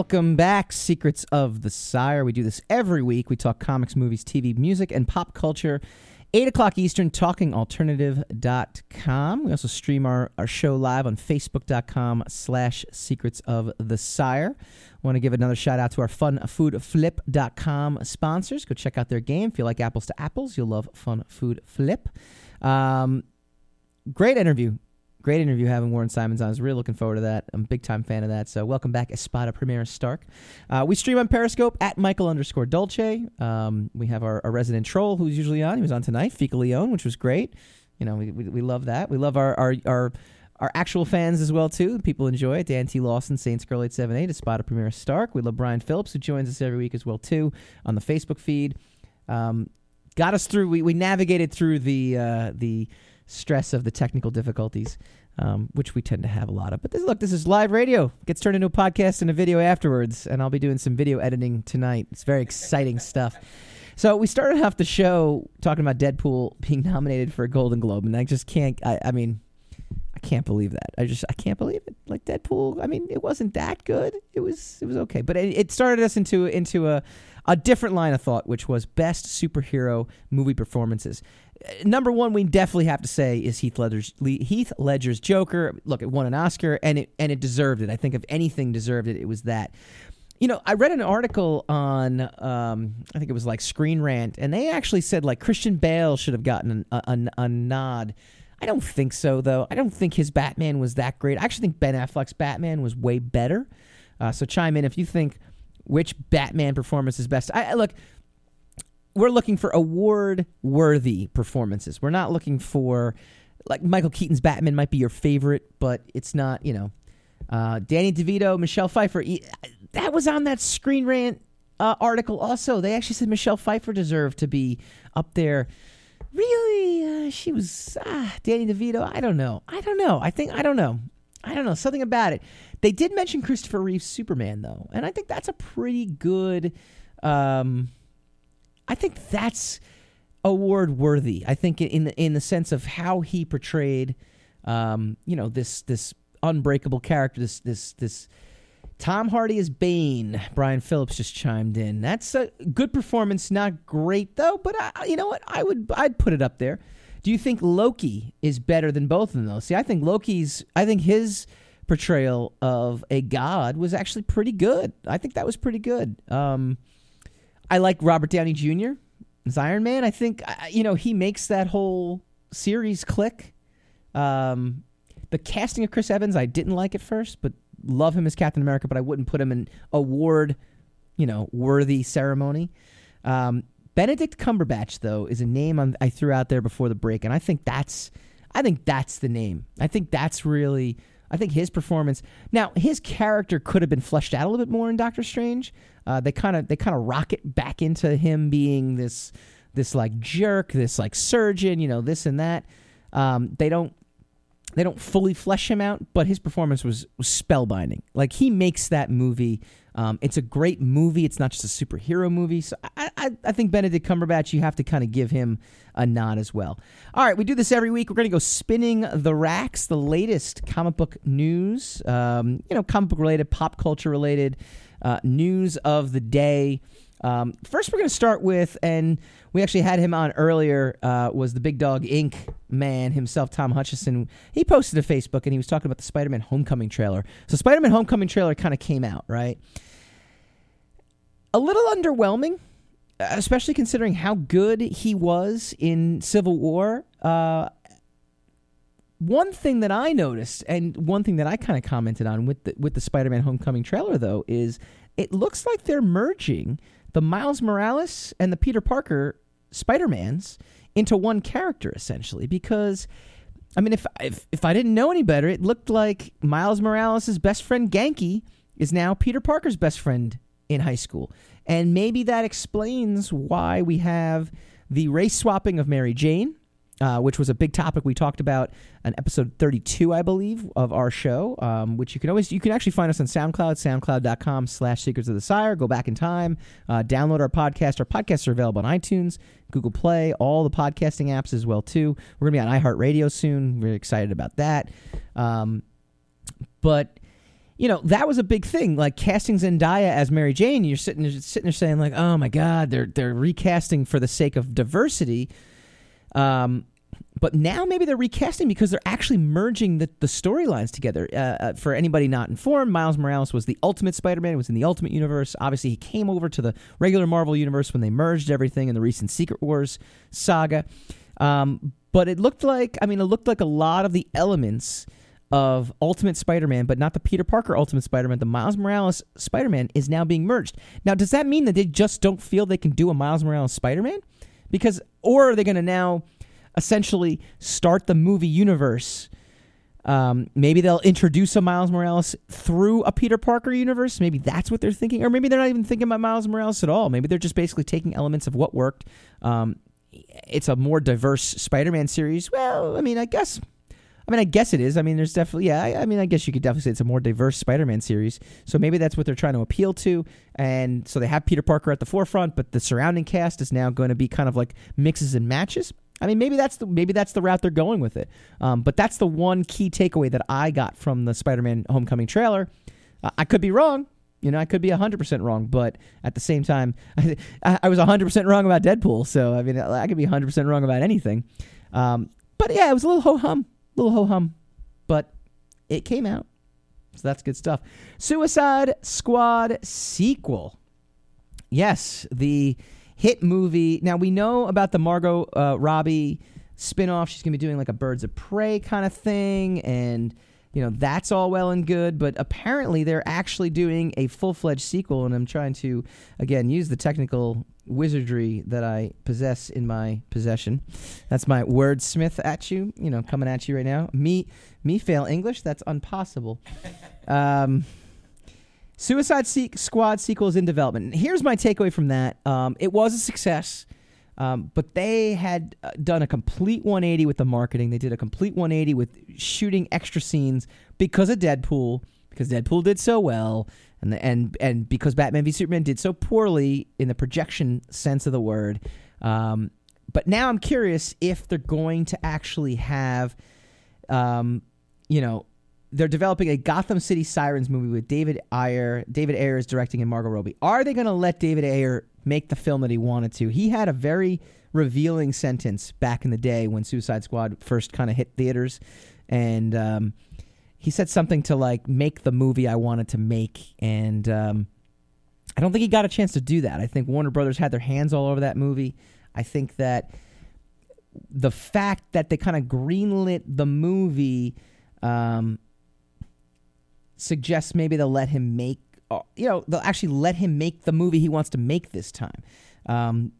Welcome back, Secrets of the Sire. We do this every week. We talk comics, movies, TV, music, and pop culture. 8 o'clock Eastern, talkingalternative.com. We also stream our, our show live on facebook.com slash secrets of the sire. want to give another shout out to our funfoodflip.com sponsors. Go check out their game. If you like apples to apples, you'll love Fun Food Flip. Um, great interview. Great interview having Warren Simons on. I was really looking forward to that. I'm a big time fan of that. So welcome back, Espada Primera Stark. Uh, we stream on Periscope at Michael underscore Dolce. Um, we have our, our resident troll who's usually on. He was on tonight, Fika Leone, which was great. You know, we, we, we love that. We love our, our, our our actual fans as well too. People enjoy it. Dan T. Lawson, Saints Girl 878, Espada Primera Stark. We love Brian Phillips who joins us every week as well too on the Facebook feed. Um, got us through. We, we navigated through the uh, the stress of the technical difficulties, um, which we tend to have a lot of. But this, look, this is live radio. Gets turned into a podcast and a video afterwards, and I'll be doing some video editing tonight. It's very exciting stuff. So we started off the show talking about Deadpool being nominated for a Golden Globe, and I just can't. I, I mean, I can't believe that. I just I can't believe it. Like Deadpool, I mean, it wasn't that good. It was it was okay, but it, it started us into into a a different line of thought, which was best superhero movie performances. Number one, we definitely have to say is Heath Ledger's Heath Ledger's Joker. Look, it won an Oscar, and it and it deserved it. I think if anything deserved it, it was that. You know, I read an article on, um, I think it was like Screen Rant, and they actually said like Christian Bale should have gotten a, a, a nod. I don't think so, though. I don't think his Batman was that great. I actually think Ben Affleck's Batman was way better. Uh, so chime in if you think which Batman performance is best. I look, we're looking for award worthy performances. We're not looking for like Michael Keaton's Batman might be your favorite, but it's not. You know, uh, Danny DeVito, Michelle Pfeiffer. That was on that Screen Rant uh, article. Also, they actually said Michelle Pfeiffer deserved to be up there. Really, uh, she was ah, Danny DeVito. I don't know. I don't know. I think I don't know. I don't know something about it. They did mention Christopher Reeve's Superman though, and I think that's a pretty good. Um, I think that's award worthy. I think in the in the sense of how he portrayed, um, you know, this this unbreakable character, this this this Tom Hardy as Bane. Brian Phillips just chimed in. That's a good performance. Not great though, but I, you know what? I would I'd put it up there. Do you think Loki is better than both of them though? See, I think Loki's. I think his portrayal of a god was actually pretty good. I think that was pretty good. Um, I like Robert Downey Jr. as Iron Man. I think you know he makes that whole series click. Um, the casting of Chris Evans, I didn't like at first, but love him as Captain America. But I wouldn't put him in award, you know, worthy ceremony. Um, Benedict Cumberbatch, though, is a name I'm, I threw out there before the break, and I think that's, I think that's the name. I think that's really, I think his performance. Now, his character could have been fleshed out a little bit more in Doctor Strange. Uh, they kind of, they kind of rocket back into him being this, this like jerk, this like surgeon, you know, this and that. Um, they don't they don't fully flesh him out, but his performance was, was spellbinding. Like he makes that movie. Um, it's a great movie. It's not just a superhero movie. So I, I, I think Benedict Cumberbatch, you have to kind of give him a nod as well. All right, we do this every week. We're going to go spinning the racks, the latest comic book news, um, you know, comic book related, pop culture related uh, news of the day. Um, first, we're going to start with, and we actually had him on earlier, uh, was the Big Dog Ink man himself, Tom Hutchison. He posted to Facebook and he was talking about the Spider Man Homecoming trailer. So, Spider Man Homecoming trailer kind of came out, right? A little underwhelming, especially considering how good he was in Civil War. Uh, one thing that I noticed, and one thing that I kind of commented on with the, with the Spider Man Homecoming trailer, though, is it looks like they're merging the Miles Morales and the Peter Parker Spider Mans into one character essentially because I mean if if if I didn't know any better, it looked like Miles Morales' best friend Ganke is now Peter Parker's best friend in high school. And maybe that explains why we have the race swapping of Mary Jane, uh, which was a big topic we talked about on episode 32, I believe, of our show, um, which you can always, you can actually find us on SoundCloud, soundcloud.com slash secrets of the sire. Go back in time, uh, download our podcast. Our podcasts are available on iTunes, Google Play, all the podcasting apps as well, too. We're going to be on iHeartRadio soon. We're excited about that. Um, but you know that was a big thing. Like casting Zendaya as Mary Jane, you're sitting there, sitting there saying like, "Oh my God, they're they're recasting for the sake of diversity." Um, but now maybe they're recasting because they're actually merging the, the storylines together. Uh, uh, for anybody not informed, Miles Morales was the Ultimate Spider-Man. Was in the Ultimate Universe. Obviously, he came over to the regular Marvel Universe when they merged everything in the recent Secret Wars saga. Um, but it looked like, I mean, it looked like a lot of the elements of Ultimate Spider-Man, but not the Peter Parker Ultimate Spider-Man. The Miles Morales Spider-Man is now being merged. Now, does that mean that they just don't feel they can do a Miles Morales Spider-Man? Because, or are they going to now essentially start the movie universe? Um, maybe they'll introduce a Miles Morales through a Peter Parker universe. Maybe that's what they're thinking, or maybe they're not even thinking about Miles Morales at all. Maybe they're just basically taking elements of what worked. Um, it's a more diverse Spider-Man series. Well, I mean, I guess I mean, I guess it is. I mean, there's definitely, yeah. I, I, mean, I guess you could definitely say it's a more diverse Spider-Man series. So maybe that's what they're trying to appeal to. And so they have Peter Parker at the forefront, but the surrounding cast is now going to be kind of like mixes and matches. I mean, maybe that's the maybe that's the route they're going with it. Um, but that's the one key takeaway that I got from the Spider-Man Homecoming trailer. Uh, I could be wrong. You know, I could be 100% wrong, but at the same time, I, I was 100% wrong about Deadpool. So, I mean, I could be 100% wrong about anything. Um, but yeah, it was a little ho hum little ho hum, but it came out. So that's good stuff. Suicide Squad sequel. Yes, the hit movie. Now we know about the Margot uh, Robbie spinoff. She's going to be doing like a Birds of Prey kind of thing. And, you know, that's all well and good. But apparently they're actually doing a full fledged sequel. And I'm trying to, again, use the technical wizardry that I possess in my possession. That's my wordsmith at you, you know, coming at you right now. Me, me fail English. That's impossible. Um, Suicide Se- Squad sequel is in development. Here's my takeaway from that. Um, it was a success, um, but they had uh, done a complete 180 with the marketing. They did a complete 180 with shooting extra scenes because of Deadpool, because Deadpool did so well and the, and and because Batman v Superman did so poorly in the projection sense of the word. Um, but now I'm curious if they're going to actually have, um, you know, they're developing a Gotham City Sirens movie with David Ayer. David Ayer is directing and Margot Robbie. Are they going to let David Ayer make the film that he wanted to? He had a very revealing sentence back in the day when Suicide Squad first kind of hit theaters, and um, he said something to like make the movie I wanted to make, and um, I don't think he got a chance to do that. I think Warner Brothers had their hands all over that movie. I think that the fact that they kind of greenlit the movie um, suggests maybe they'll let him make, uh, you know, they'll actually let him make the movie he wants to make this time. Um,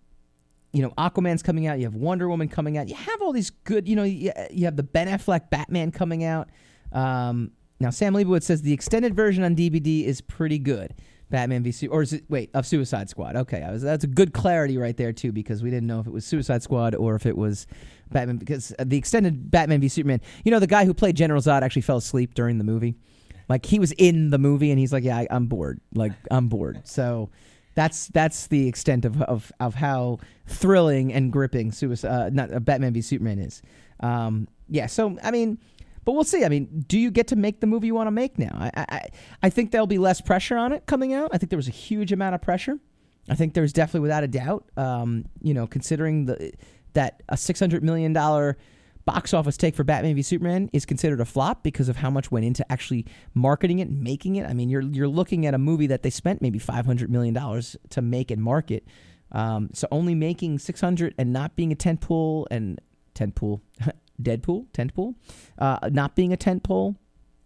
you know, Aquaman's coming out. You have Wonder Woman coming out. You have all these good, you know, you, you have the Ben Affleck Batman coming out. Um, now, Sam Leibowitz says the extended version on DVD is pretty good. Batman v or is it wait of Suicide Squad? Okay, was, that's a good clarity right there too because we didn't know if it was Suicide Squad or if it was Batman because the extended Batman v Superman. You know, the guy who played General Zod actually fell asleep during the movie. Like he was in the movie and he's like, "Yeah, I, am bored. Like I'm bored." So that's that's the extent of of, of how thrilling and gripping Suicide uh, not uh, Batman v Superman is. Um, yeah, so I mean but we'll see. I mean, do you get to make the movie you want to make now? I, I, I think there'll be less pressure on it coming out. I think there was a huge amount of pressure. I think there's definitely, without a doubt, um, you know, considering the that a six hundred million dollar box office take for Batman v Superman is considered a flop because of how much went into actually marketing it and making it. I mean, you're you're looking at a movie that they spent maybe five hundred million dollars to make and market. Um, so only making six hundred and not being a tent pool and tent pool Deadpool, tentpole, uh, not being a tentpole,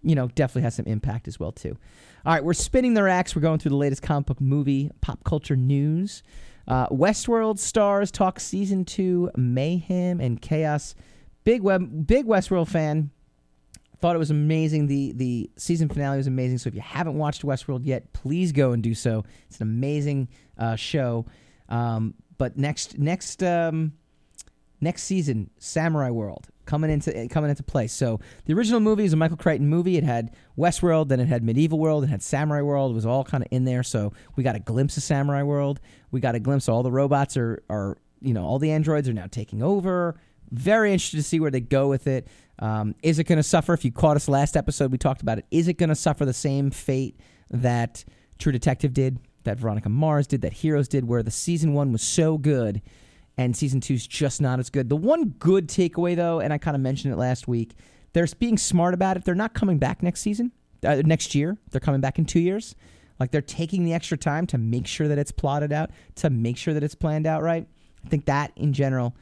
you know, definitely has some impact as well too. All right, we're spinning the racks. We're going through the latest comic book movie pop culture news. Uh, Westworld stars talk season two mayhem and chaos. Big web, big Westworld fan. Thought it was amazing. The the season finale was amazing. So if you haven't watched Westworld yet, please go and do so. It's an amazing uh, show. Um, but next next um, next season, Samurai World coming into coming into place. So the original movie is a Michael Crichton movie. It had Westworld, then it had Medieval World, it had Samurai World. It was all kind of in there. So we got a glimpse of Samurai World. We got a glimpse. All the robots are are you know all the androids are now taking over. Very interested to see where they go with it. Um, is it going to suffer? If you caught us last episode, we talked about it. Is it going to suffer the same fate that True Detective did, that Veronica Mars did, that Heroes did, where the season one was so good and season two's just not as good. The one good takeaway, though, and I kind of mentioned it last week, they're being smart about it. They're not coming back next season, uh, next year. They're coming back in two years. Like they're taking the extra time to make sure that it's plotted out, to make sure that it's planned out right. I think that in general,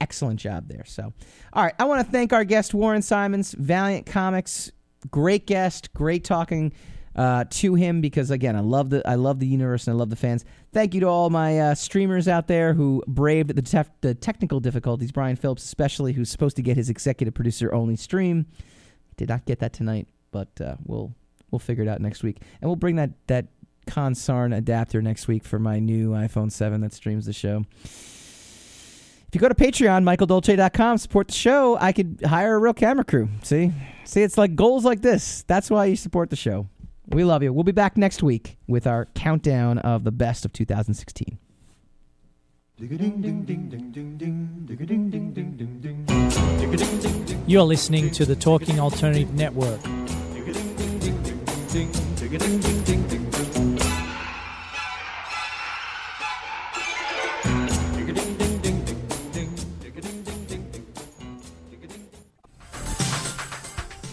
excellent job there. So, all right, I want to thank our guest Warren Simons, Valiant Comics, great guest, great talking uh, to him because again, I love the I love the universe and I love the fans. Thank you to all my uh, streamers out there who braved the, tef- the technical difficulties. Brian Phillips, especially, who's supposed to get his executive producer only stream, did not get that tonight, but uh, we'll we'll figure it out next week, and we'll bring that that Consarn adapter next week for my new iPhone 7 that streams the show. If you go to Patreon, michaeldolce.com, support the show, I could hire a real camera crew. See? See, it's like goals like this. That's why you support the show. We love you. We'll be back next week with our countdown of the best of 2016. You're listening to the Talking Alternative Network.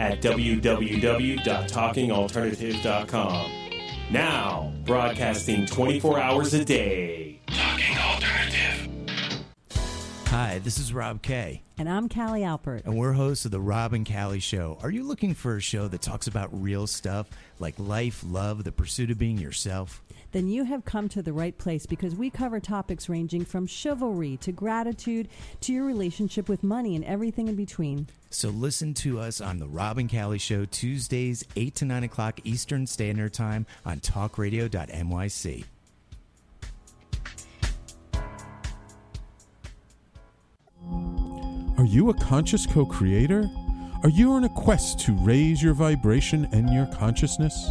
at www.talkingalternative.com. Now, broadcasting 24 hours a day. Talking Alternative. Hi, this is Rob Kay. And I'm Callie Alpert. And we're hosts of the Rob and Callie Show. Are you looking for a show that talks about real stuff like life, love, the pursuit of being yourself? Then you have come to the right place because we cover topics ranging from chivalry to gratitude to your relationship with money and everything in between. So listen to us on the Rob and Callie Show Tuesdays, 8 to 9 o'clock Eastern Standard Time on talkradio.nyc. Are you a conscious co creator? Are you on a quest to raise your vibration and your consciousness?